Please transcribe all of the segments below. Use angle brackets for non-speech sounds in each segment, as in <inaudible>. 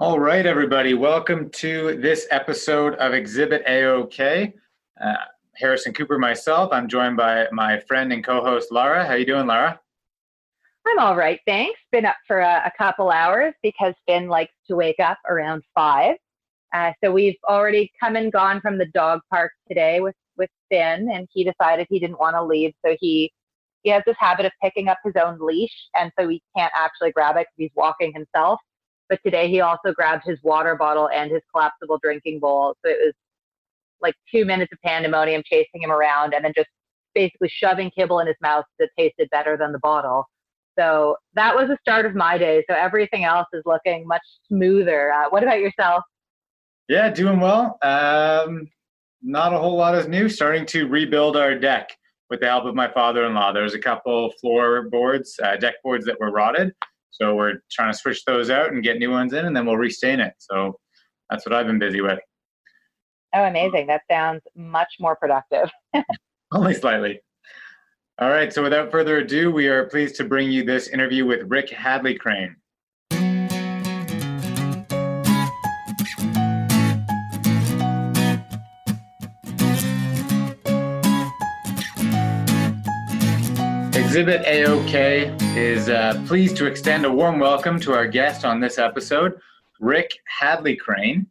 All right, everybody. Welcome to this episode of Exhibit Eh-OK. Uh, Harrison Cooper, myself. I'm joined by my friend and co-host Lara. How you doing, Lara? I'm all right, thanks. Been up for a, a couple hours because Finn likes to wake up around five. Uh, so we've already come and gone from the dog park today with with Finn, and he decided he didn't want to leave, so he he has this habit of picking up his own leash, and so he can't actually grab it because he's walking himself. But today he also grabbed his water bottle and his collapsible drinking bowl. So it was like two minutes of pandemonium chasing him around, and then just basically shoving kibble in his mouth that tasted better than the bottle. So that was the start of my day. So everything else is looking much smoother. Uh, what about yourself? Yeah, doing well. Um, not a whole lot is new. Starting to rebuild our deck with the help of my father-in-law. There's a couple floorboards, uh, deck boards that were rotted, so we're trying to switch those out and get new ones in, and then we'll restain it. So that's what I've been busy with. Oh, amazing! That sounds much more productive. <laughs> Only slightly. All right. So without further ado, we are pleased to bring you this interview with Rick Hadleycrane. Exhibit Eh-OK is uh, pleased to extend a warm welcome to our guest on this episode, Rick Hadleycrane.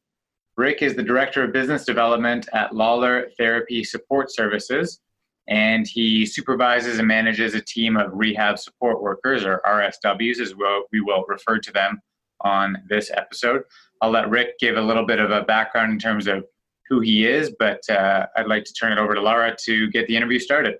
Rick is the Director of Business Development at Lawlor Therapy Support Services, and he supervises and manages a team of rehab support workers, or RSWs, as we will refer to them on this episode. I'll let Rick give a little bit of a background in terms of who he is, but uh, I'd like to turn it over to Lara to get the interview started.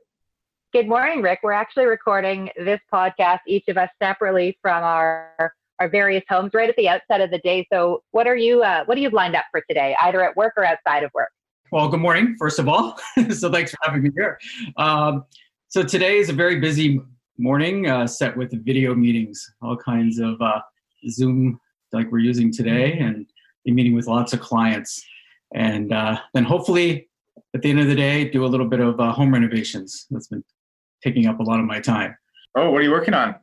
Good morning, Rick. We're actually recording this podcast, each of us separately from our our various homes right at the outset of the day. So, what are you uh, what do you lined up for today, either at work or outside of work? Well, good morning, first of all. <laughs> so, thanks for having me here. Um, so, today is a very busy morning, uh, set with video meetings, all kinds of uh, Zoom like we're using today, and meeting with lots of clients, and uh, then hopefully at the end of the day, do a little bit of uh, home renovations. That's been taking up a lot of my time. Oh, what are you working on?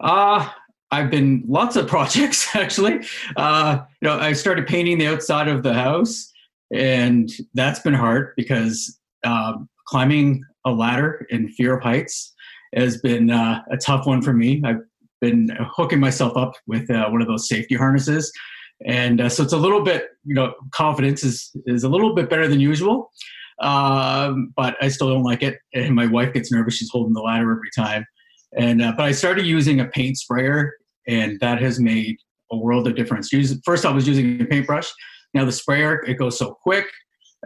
Uh, I've been lots of <laughs> projects actually. Uh, you know, I started painting the outside of the house, and that's been hard because um, climbing a ladder in fear of heights has been uh, a tough one for me. I've been hooking myself up with uh, one of those safety harnesses, and uh, so it's a little bit, you know, confidence is is a little bit better than usual um, but I still don't like it. And my wife gets nervous; she's holding the ladder every time. And uh, but I started using a paint sprayer, and that has made a world of difference. First, I was using a paintbrush. Now the sprayer, it goes so quick,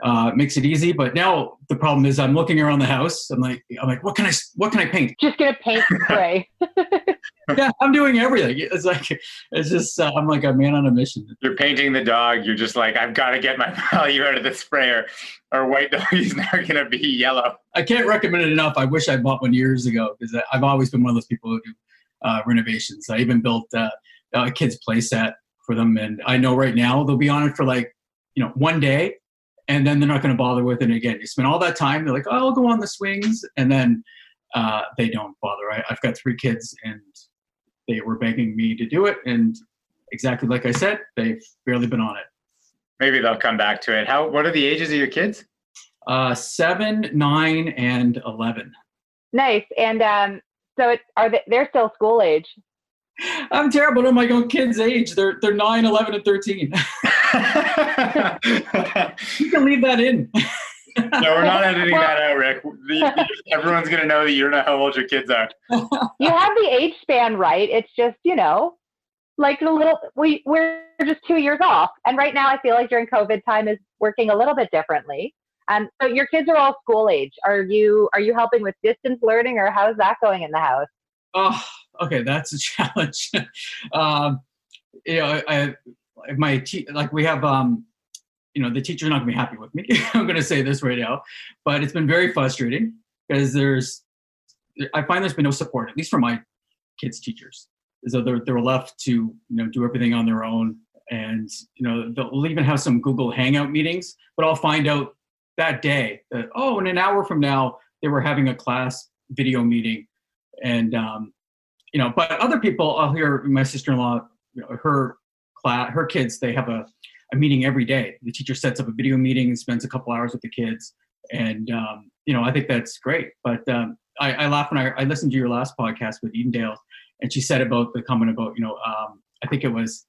uh, makes it easy. But now the problem is, I'm looking around the house. I'm like, I'm like, what can I, what can I paint? Just get a paint spray. <laughs> <laughs> yeah, I'm doing everything. It's like it's just uh, I'm like a man on a mission. You're painting the dog. You're just like I've got to get my <laughs> value out of the sprayer, or white dog is not going to be yellow. I can't recommend it enough. I wish I bought one years ago because I've always been one of those people who do uh, renovations. I even built uh, a kid's play set for them, and I know right now they'll be on it for like you know one day, and then they're not going to bother with it again. You spend all that time. They're like, oh, I'll go on the swings, and then uh, they don't bother. I, I've got three kids, and they were begging me to do it, and exactly like I said, they've barely been on it. Maybe they'll come back to it. How? What are the ages of your kids? Uh, seven, nine, and eleven. Nice. And um, so it, are they, they're still school age. I'm terrible at my own kids' age. They're they're 9, 11, and 13. <laughs> you can leave that in. no, we're not editing that out, Rick. <laughs> Everyone's going to know that you don't know how old your kids are. you have the age span right. It's just, you know, like a little, we, we're just two years off. And right now, I feel like during COVID time is working a little bit differently. Um, so your kids are all school age. Are you are you helping with distance learning, or how's that going in the house? Oh, okay, that's a <laughs> challenge. um, you know, I, my te- like we have um, you know, the teacher's not gonna be happy with me. <laughs> I'm gonna say this right now, but it's been very frustrating because there's, I find there's been no support, at least for my kids' teachers. So they're they're left to you know do everything on their own, and you know they'll even have some Google Hangout meetings, but I'll find out that day that oh, in an hour from now they were having a class video meeting, and um, you know, but other people I'll hear my sister-in-law, you know, her class, her kids, they have a, a meeting every day. The teacher sets up a video meeting and spends a couple hours with the kids. And, um, you know, I think that's great. But um, I, I laugh when I, I listened to your last podcast with Edendale and she said about the comment about, you know, um, I think it was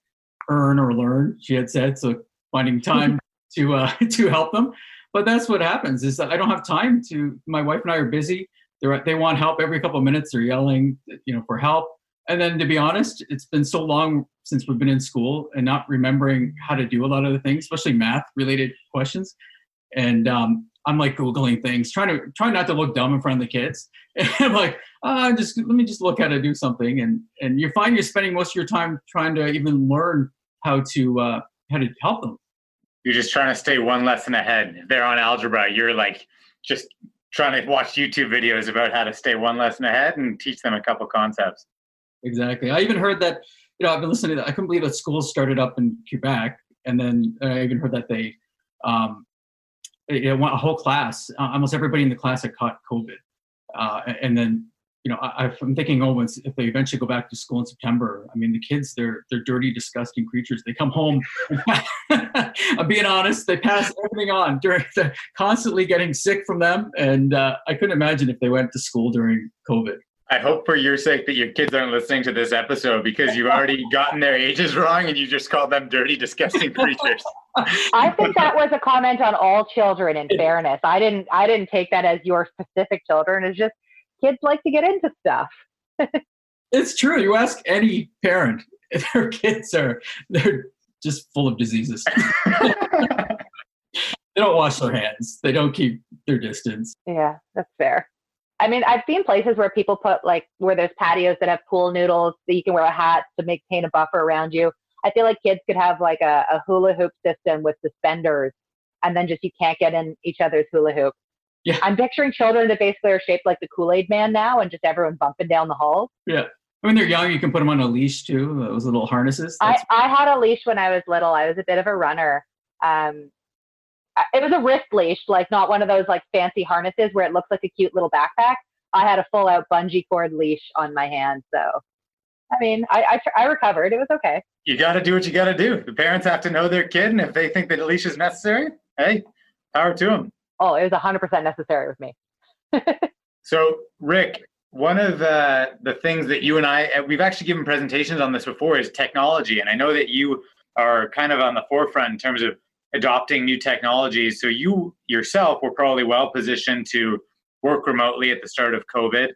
earn or learn, she had said. So finding time <laughs> to, uh, <laughs> to help them. But that's what happens is that I don't have time to, my wife and I are busy. They're, they want help every couple of minutes. They're yelling, you know, for help and then to be honest it's been so long since we've been in school and not remembering how to do a lot of the things especially math related questions. And um, i'm like googling things trying to try not to look dumb in front of the kids. <laughs> And i'm like uh, just let me just look how to do something. And and you find you're spending most of your time trying to even learn how to uh, how to help them. You're just trying to stay one lesson ahead. If they're on algebra you're like just trying to watch youtube videos about how to stay one lesson ahead and teach them a couple concepts. Exactly. I even heard that, you know, I've been listening to that. I couldn't believe that schools started up in Quebec. And then I even heard that they, um, it went a whole class, uh, almost everybody in the class had caught COVID. Uh, and then, you know, I, am thinking, oh, once if they eventually go back to school in September, I mean, the kids, they're they're dirty, disgusting creatures. They come home. <laughs> I'm being honest. They pass everything on during the constantly getting sick from them, and uh, I couldn't imagine if they went to school during COVID. I hope for your sake that your kids aren't listening to this episode because you've already <laughs> gotten their ages wrong and you just called them dirty, disgusting <laughs> creatures. I think that was a comment on all children. In fairness, I didn't. I didn't take that as your specific children. It's just kids like to get into stuff. <laughs> it's true. You ask any parent, their kids are they're just full of diseases. they don't wash their hands. They don't keep their distance. Yeah, that's fair. I mean, I've seen places where people put like where there's patios that have pool noodles that you can wear a hat to make paint a buffer around you. I feel like kids could have like a, a hula hoop system with suspenders, and then just you can't get in each other's hula hoop. Yeah. I'm picturing children that basically are shaped like the Kool Aid Man now, and just everyone bumping down the halls. Yeah. When they're young, you can put them on a leash too. Those little harnesses. I, I had a leash when I was little. I was a bit of a runner. Um, it was a wrist leash, like not one of those like fancy harnesses where it looks like a cute little backpack. I had a full out bungee cord leash on my hand. So, I mean, I, I, I recovered. It was okay. You got to do what you got to do. The parents have to know their kid, and if they think that a leash is necessary, hey, power to them. Oh, it was 100% necessary with me. <laughs> so, Rick, one of the, the things that you and I, we've actually given presentations on this before, is technology. And I know that you are kind of on the forefront in terms of adopting new technologies. So you yourself were probably well positioned to work remotely at the start of COVID.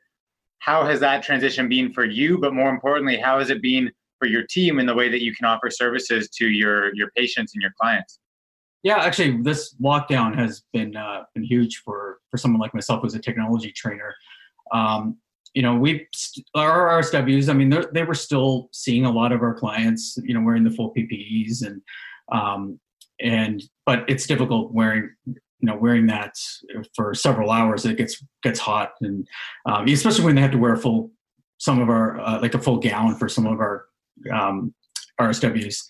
How has that transition been for you? But more importantly, how has it been for your team in the way that you can offer services to your your patients and your clients? Yeah, actually, this lockdown has been uh, been huge for for someone like myself who's a technology trainer. Um, you know, we our RSWs. I mean, they were still seeing a lot of our clients. You know, wearing the full PPEs and um, and but it's difficult wearing you know wearing that for several hours. It gets gets hot and um, especially when they have to wear a full some of our uh, like a full gown for some of our um, rsws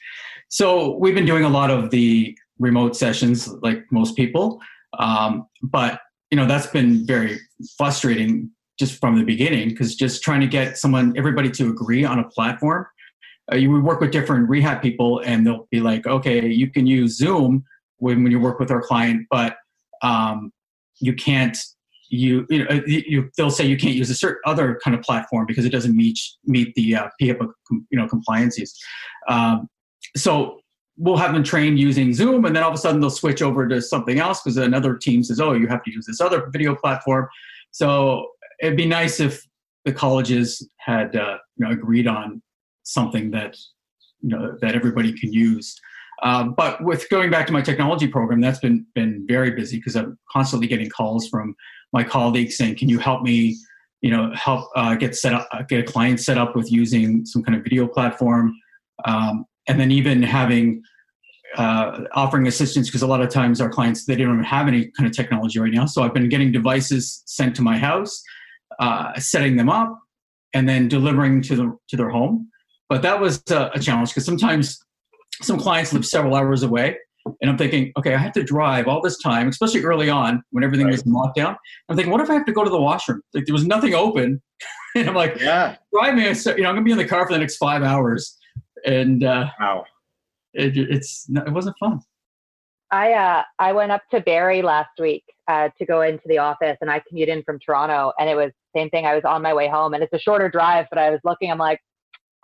so we've been doing a lot of the remote sessions like most people. Um, but you know that's been very frustrating just from the beginning because just trying to get someone everybody to agree on a platform uh, you would work with different rehab people and they'll be like, okay, you can use Zoom when, when you work with our client, but um, you can't you you know you, they'll say you can't use a certain other kind of platform because it doesn't meet meet the uh, PHIPA you know compliances. Um, so we'll have them trained using Zoom, and then all of a sudden they'll switch over to something else because another team says, "Oh, you have to use this other video platform." So it'd be nice if the colleges had uh, you know agreed on something that you know that everybody can use. Um, but with going back to my technology program, that's been been very busy because I'm constantly getting calls from my colleagues saying, "Can you help me? You know, help uh, get set up, uh, get a client set up with using some kind of video platform." Um, and then even having uh, offering assistance because a lot of times our clients they don't have any kind of technology right now. So I've been getting devices sent to my house, uh, setting them up, and then delivering to the to their home. But that was a, a challenge because sometimes some clients live several hours away. And I'm thinking, okay, I have to drive all this time, especially early on when everything right. was in lockdown. I'm thinking, what if I have to go to the washroom? Like there was nothing open. <laughs> and I'm like, yeah, drive me. You know, I'm gonna be in the car for the next five hours. And uh, wow. it, it's it wasn't fun. I uh, I went up to Barrie last week uh, to go into the office, and I commute in from Toronto, and it was same thing. I was on my way home, and it's a shorter drive, but I was looking. I'm like,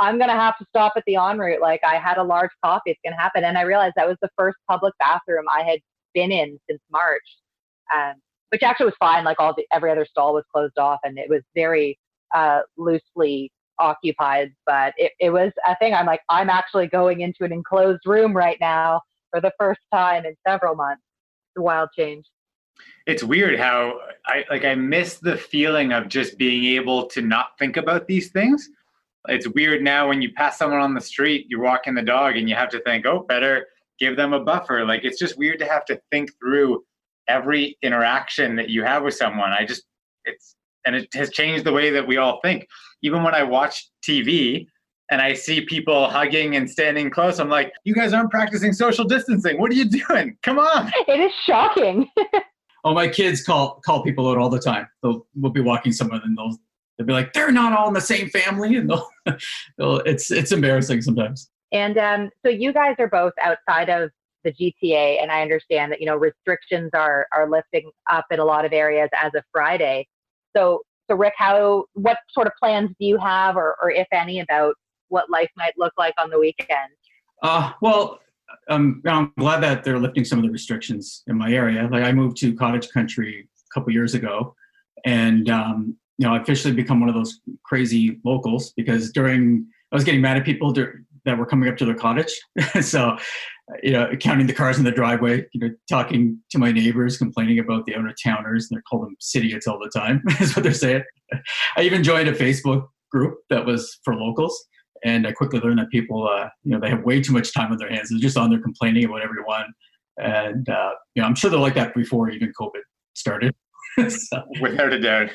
I'm gonna have to stop at the en route. Like I had a large coffee. It's gonna happen, and I realized that was the first public bathroom I had been in since March, um, which actually was fine. Like all the every other stall was closed off, and it was very uh, loosely occupied. But it, it was a thing. I'm like, I'm actually going into an enclosed room right now for the first time in several months. It's a wild change. It's weird how I like I miss the feeling of just being able to not think about these things. It's weird now when you pass someone on the street, you're walking the dog and you have to think, oh, better give them a buffer. Like it's just weird to have to think through every interaction that you have with someone. I just it's and it has changed the way that we all think. Even when I watch TV, and I see people hugging and standing close, I'm like, you guys aren't practicing social distancing. What are you doing? Come on. <laughs> It is shocking. <laughs> oh, my kids call call people out all the time. They'll we'll be walking somewhere and they'll they'll be like, they're not all in the same family, and they'll, <laughs> they'll it's it's embarrassing sometimes. And um, so you guys are both outside of the GTA, and I understand that you know restrictions are are lifting up in a lot of areas as of Friday. So so Rick, how what sort of plans do you have, or or if any, about what life might look like on the weekend? Uh, well, um, I'm glad that they're lifting some of the restrictions in my area. Like I moved to cottage country a couple years ago, and um, you know, I officially become one of those crazy locals because during I was getting mad at people that were coming up to their cottage. <laughs> so, you know, counting the cars in the driveway, you know, talking to my neighbors, complaining about the out of towners. they call them idiots all the time, <laughs> is what they're saying. I even joined a Facebook group that was for locals and I quickly learned that people, uh, you know, they have way too much time on their hands. They're just on there complaining about everyone, and uh, you know, I'm sure they're like that before even COVID started. <laughs> so. Without a doubt.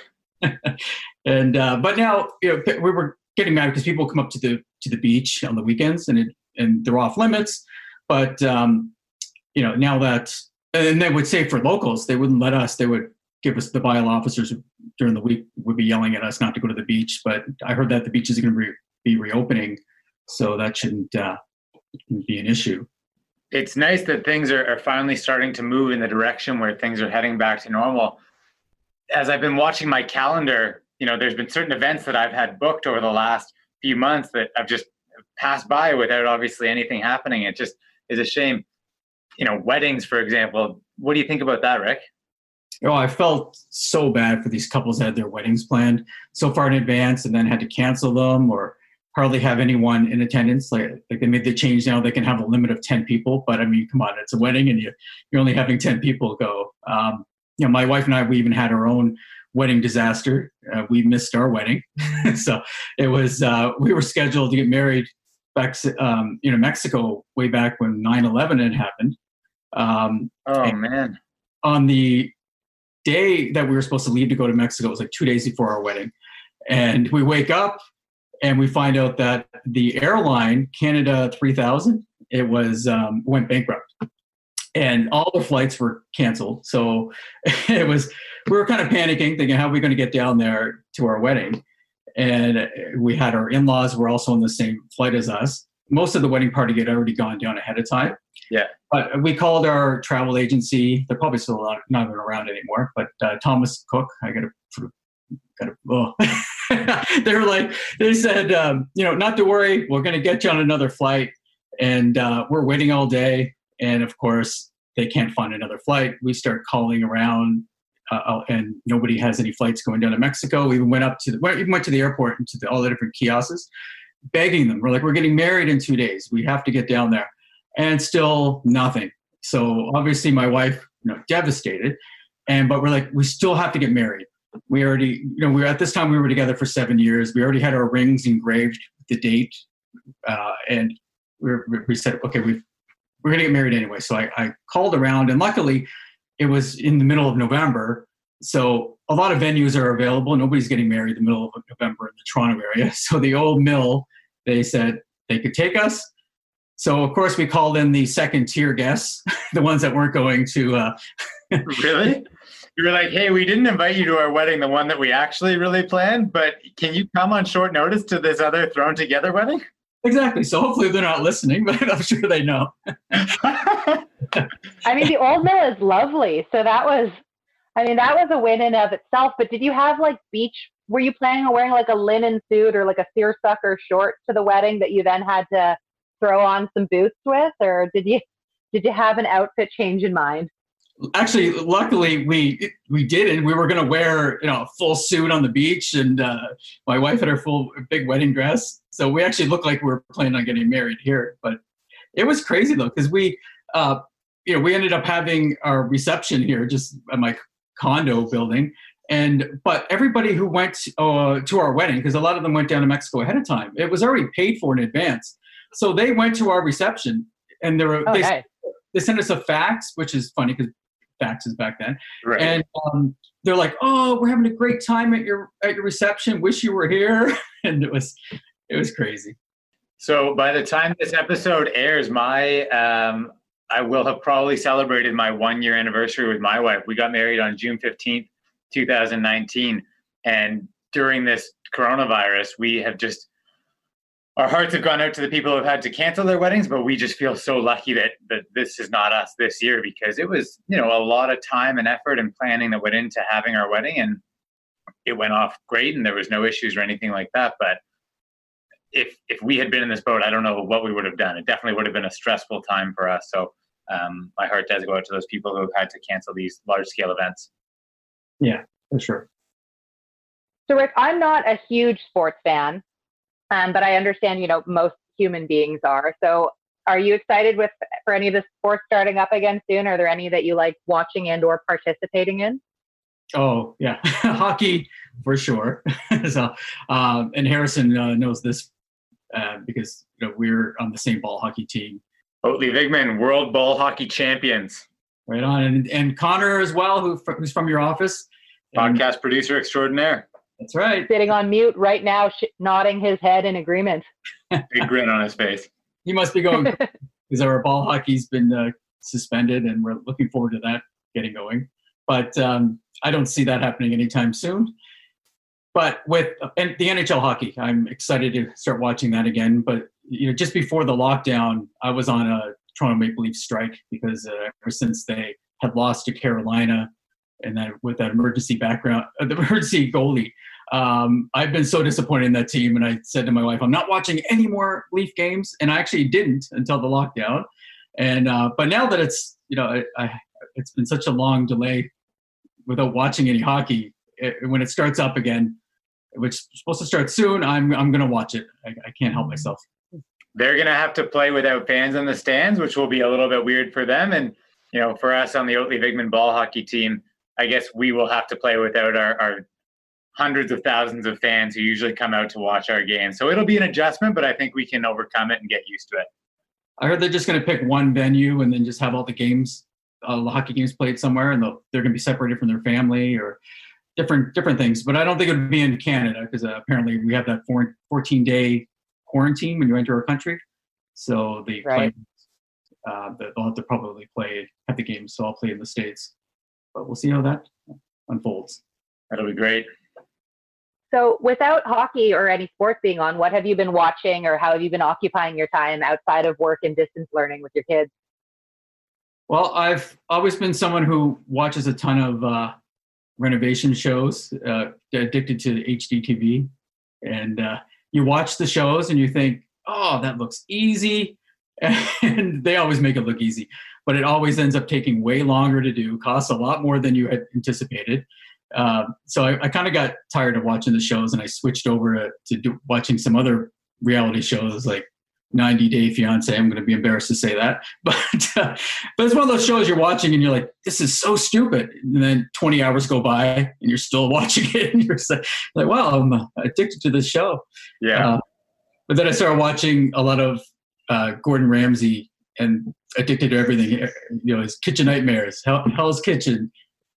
And uh, but now, you know, we were getting mad because people come up to the to the beach on the weekends, and it, and they're off limits. But um, you know, now that and they would say for locals, they wouldn't let us. They would give us the bio officers during the week would be yelling at us not to go to the beach. But I heard that the beach is going to be be reopening, so that shouldn't uh, be an issue. It's nice that things are, are finally starting to move in the direction where things are heading back to normal. As I've been watching my calendar, you know, there's been certain events that I've had booked over the last few months that I've just passed by without obviously anything happening. It just is a shame. You know, weddings, for example. What do you think about that, Rick? Oh, I felt so bad for these couples that had their weddings planned so far in advance and then had to cancel them or hardly have anyone in attendance. Like, like they made the change now; they can have a limit of ten people. But I mean, come on, it's a wedding, and you you're only having ten people go. Um, you know, my wife and I, we even had our own wedding disaster. Uh, we missed our wedding, <laughs> so it was uh, we were scheduled to get married back, um, you know, Mexico way back when 9/11 had happened. Um, oh man! On the day that we were supposed to leave to go to Mexico, it was like two days before our wedding, and we wake up and we find out that the airline Canada 3000 it was um, went bankrupt and all the flights were canceled. So <laughs> it was we were kind of panicking thinking how are we going to get down there to our wedding? And we had our in-laws were also on the same flight as us. Most of the wedding party had already gone down ahead of time. Yeah. But we called our travel agency. They're probably still not, not even around anymore but uh, thomas cook i got to kind of oh. <laughs> they were like they said um, you know not to worry we're going to get you on another flight. And uh, we're waiting all day and of course they can't find another flight. We start calling around uh, uh and nobody has any flights going down to mexico. We went up to the went to the airport and to the, all the different kiosks begging them. We're like we're getting married in two days. We have to get down there. And still nothing. So obviously my wife you know devastated. And but we're like we still have to get married. We already, you know, we were at this time we were together for seven years. We already had our rings engraved, the date, uh, and we, we said, okay, we we're gonna get married anyway. So I, I called around, and luckily, it was in the middle of November, so a lot of venues are available. Nobody's getting married in the middle of November in the Toronto area. <laughs> So the old mill, they said they could take us. So of course we called in the second tier guests, <laughs> the ones that weren't going to. Uh, <laughs> really? you were like, hey, we didn't invite you to our wedding, the one that we actually really planned, but can you come on short notice to this other thrown together wedding? Exactly. So hopefully they're not listening, <laughs> but I'm sure they know. <laughs> I mean, the old mill is lovely. So that was, I mean, that was a win in of itself. But did you have like beach? Were you planning on wearing like a linen suit or like a seersucker short to the wedding that you then had to throw on some boots with, or did you did you have an outfit change in mind? Actually, luckily we we didn't. We were going to wear you know a full suit on the beach, and uh, my wife had her full big wedding dress, so we actually looked like we were planning on getting married here. But it was crazy though, because we uh, you know we ended up having our reception here, just at my condo building, and but everybody who went uh, to our wedding, because a lot of them went down to Mexico ahead of time, it was already paid for in advance. So they went to our reception, and they were Oh, they, nice. they sent us a fax, which is funny because faxes back then, right. and um, they're like, "Oh, we're having a great time at your at your reception. Wish you were here." <laughs> and it was it was crazy. So by the time this episode airs, my um, I will have probably celebrated my one year anniversary with my wife. We got married on June fifteenth, two thousand nineteen, and during this coronavirus, we have just our hearts have gone out to the people who have had to cancel their weddings, but we just feel so lucky that that this is not us this year because it was you know a lot of time and effort and planning that went into having our wedding, and it went off great, and there was no issues or anything like that, but if if we had been in this boat, I don't know what we would have done. It definitely would have been a stressful time for us. So um, my heart does go out to those people who have had to cancel these large scale events. Yeah, for sure. So, Rick, I'm not a huge sports fan, um, but I understand, you know, most human beings are. So, are you excited with for any of the sports starting up again soon? Are there any that you like watching and or participating in? Oh yeah, <laughs> hockey for sure. <laughs> so, um, and Harrison uh, knows this uh, because you know, we're on the same ball hockey team. Oatley Vigmond, World Ball Hockey Champions, Right on, and, and Connor as well, who who's from your office. And podcast producer extraordinaire. That's right. Sitting on mute right now, sh- nodding his head in agreement. <laughs> Big grin on his face. He must be going <laughs> because our ball hockey's been uh, suspended, and we're looking forward to that getting going. But um, I don't see that happening anytime soon. But with and the NHL hockey, I'm excited to start watching that again. But you know, just before the lockdown, I was on a Toronto Maple Leaf strike because uh, ever since they had lost to Carolina, and that with that emergency background, uh, <laughs> the emergency goalie, um, I've been so disappointed in that team. And I said to my wife, I'm not watching any more Leaf games, and I actually didn't until the lockdown. And uh, but now that it's you know, I, I, it's been such a long delay without watching any hockey. It, when it starts up again, which is supposed to start soon, I'm I'm gonna watch it. I, I can't help myself. They're gonna have to play without fans in the stands, which will be a little bit weird for them. And you know, for us on the Oatley Vigmond ball hockey team, I guess we will have to play without our, our hundreds of thousands of fans who usually come out to watch our games. So it'll be an adjustment, but I think we can overcome it and get used to it. I heard they're just going to pick one venue and then just have all the games, uh, the hockey games played somewhere, and they'll, they're going to be separated from their family or different different things. But I don't think it would be in Canada because uh, apparently we have that four, 14 day quarantine when you enter our country. So the Right. players, uh, they'll have to probably play at the games. So I'll play in the states, but we'll see how that unfolds. That'll be great. So, without hockey or any sports being on, what have you been watching or how have you been occupying your time outside of work and distance learning with your kids? Well, I've always been someone who watches a ton of uh, renovation shows, uh, addicted to HGTV. And uh, you watch the shows and you think, oh, that looks easy. <laughs> And they always make it look easy, but it always ends up taking way longer to do, costs a lot more than you had anticipated. Uh, so I, I kind of got tired of watching the shows and I switched over to, to do, watching some other reality shows like 90 Day Fiance. I'm going to be embarrassed to say that, <laughs> but uh, but it's one of those shows you're watching and you're like, this is so stupid. And then 20 hours go by and you're still <laughs> watching it, and you're like, like, wow, I'm addicted to this show. Yeah. Uh, but then I started watching a lot of uh, Gordon Ramsay and addicted to everything. You know, his Kitchen Nightmares, Hell, Hell's Kitchen,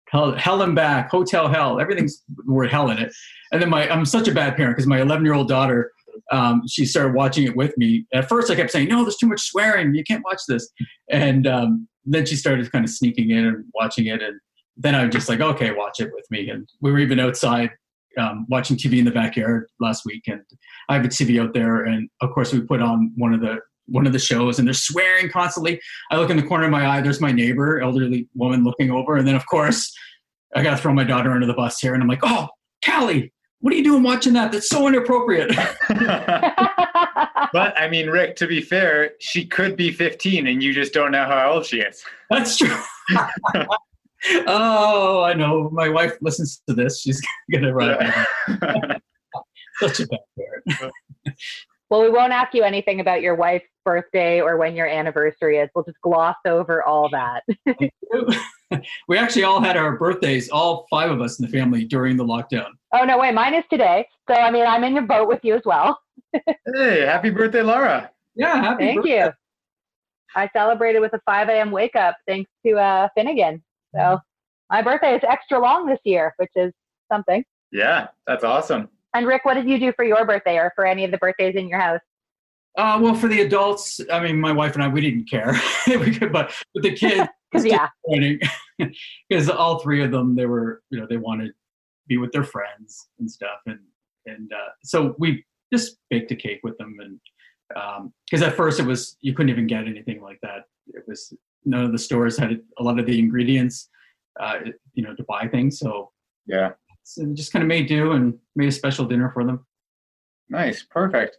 Hell, Hell and Back, Hotel Hell. Everything's the word hell in it. And then my, I'm such a bad parent because my 11 year old daughter, um, she started watching it with me. At first, I kept saying, "No, there's too much swearing. You can't watch this." And um, then she started kind of sneaking in and watching it. And then I'm just like, "Okay, watch it with me." And we were even outside um, watching TV in the backyard last week, and I have a TV out there, and of course we put on one of the one of the shows, and they're swearing constantly. I look in the corner of my eye. There's my neighbor, elderly woman, looking over, and then of course I got to throw my daughter under the bus here, and I'm like, "Oh, Callie, what are you doing watching that? That's so inappropriate." <laughs> but I mean, Rick, to be fair, she could be 15 and you just don't know how old she is. That's true. <laughs> oh, I know. My wife listens to this. She's gonna run. <laughs> Such a bad parent. Well, we won't ask you anything about your wife's birthday or when your anniversary is. We'll just gloss over all that. <laughs> we actually all had our birthdays, all five of us in the family during the lockdown. Oh no, way. mine is today. So I mean, I'm in your boat with you as well. <laughs> hey, happy birthday, Lara! Yeah, happy. Thank birthday. you. I celebrated with a 5 a.m. wake up thanks to uh, Finnegan. So my birthday is extra long this year, which is something. Yeah, that's awesome. And Rick, what did you do for your birthday or for any of the birthdays in your house? Uh, well, for the adults, I mean, my wife and I, we didn't care, <laughs> but with the <laughs> kids, yeah, because <laughs> all three of them, they were, you know, they wanted to be with their friends and stuff, and and uh, so we just baked a cake with them, and because um, at first it was you couldn't even get anything like that. It was none of the stores had a lot of the ingredients, uh, you know, to buy things. So yeah, so just kind of made do and made a special dinner for them. Nice, perfect.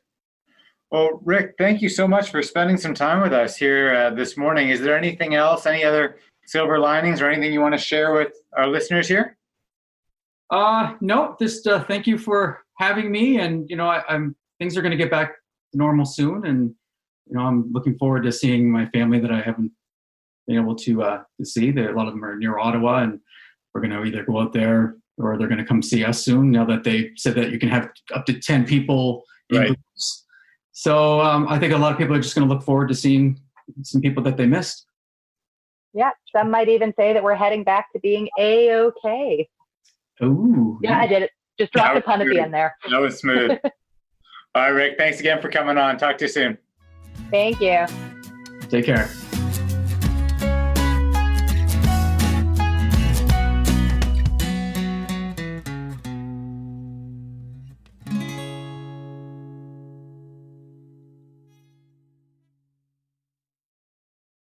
Well, Rick, thank you so much for spending some time with us here uh, this morning. Is there anything else, any other silver linings or anything you want to share with our listeners here? Uh, no, just uh, thank you for having me. And, you know, I, am things are going to get back to normal soon. And, you know, I'm looking forward to seeing my family that I haven't been able to, uh, to see. They, a lot of them are near Ottawa and we're going to either go out there or they're going to come see us soon now that they said that you can have up to 10 people in right. groups so um, I think a lot of people are just going to look forward to seeing some people that they missed. Yeah, some might even say that we're heading back to being a okay. Ooh. Yeah, I did it. Just dropped a pun smooth. at the end there. That was smooth. <laughs> All right, Rick. Thanks again for coming on. Talk to you soon. Thank you. Take care.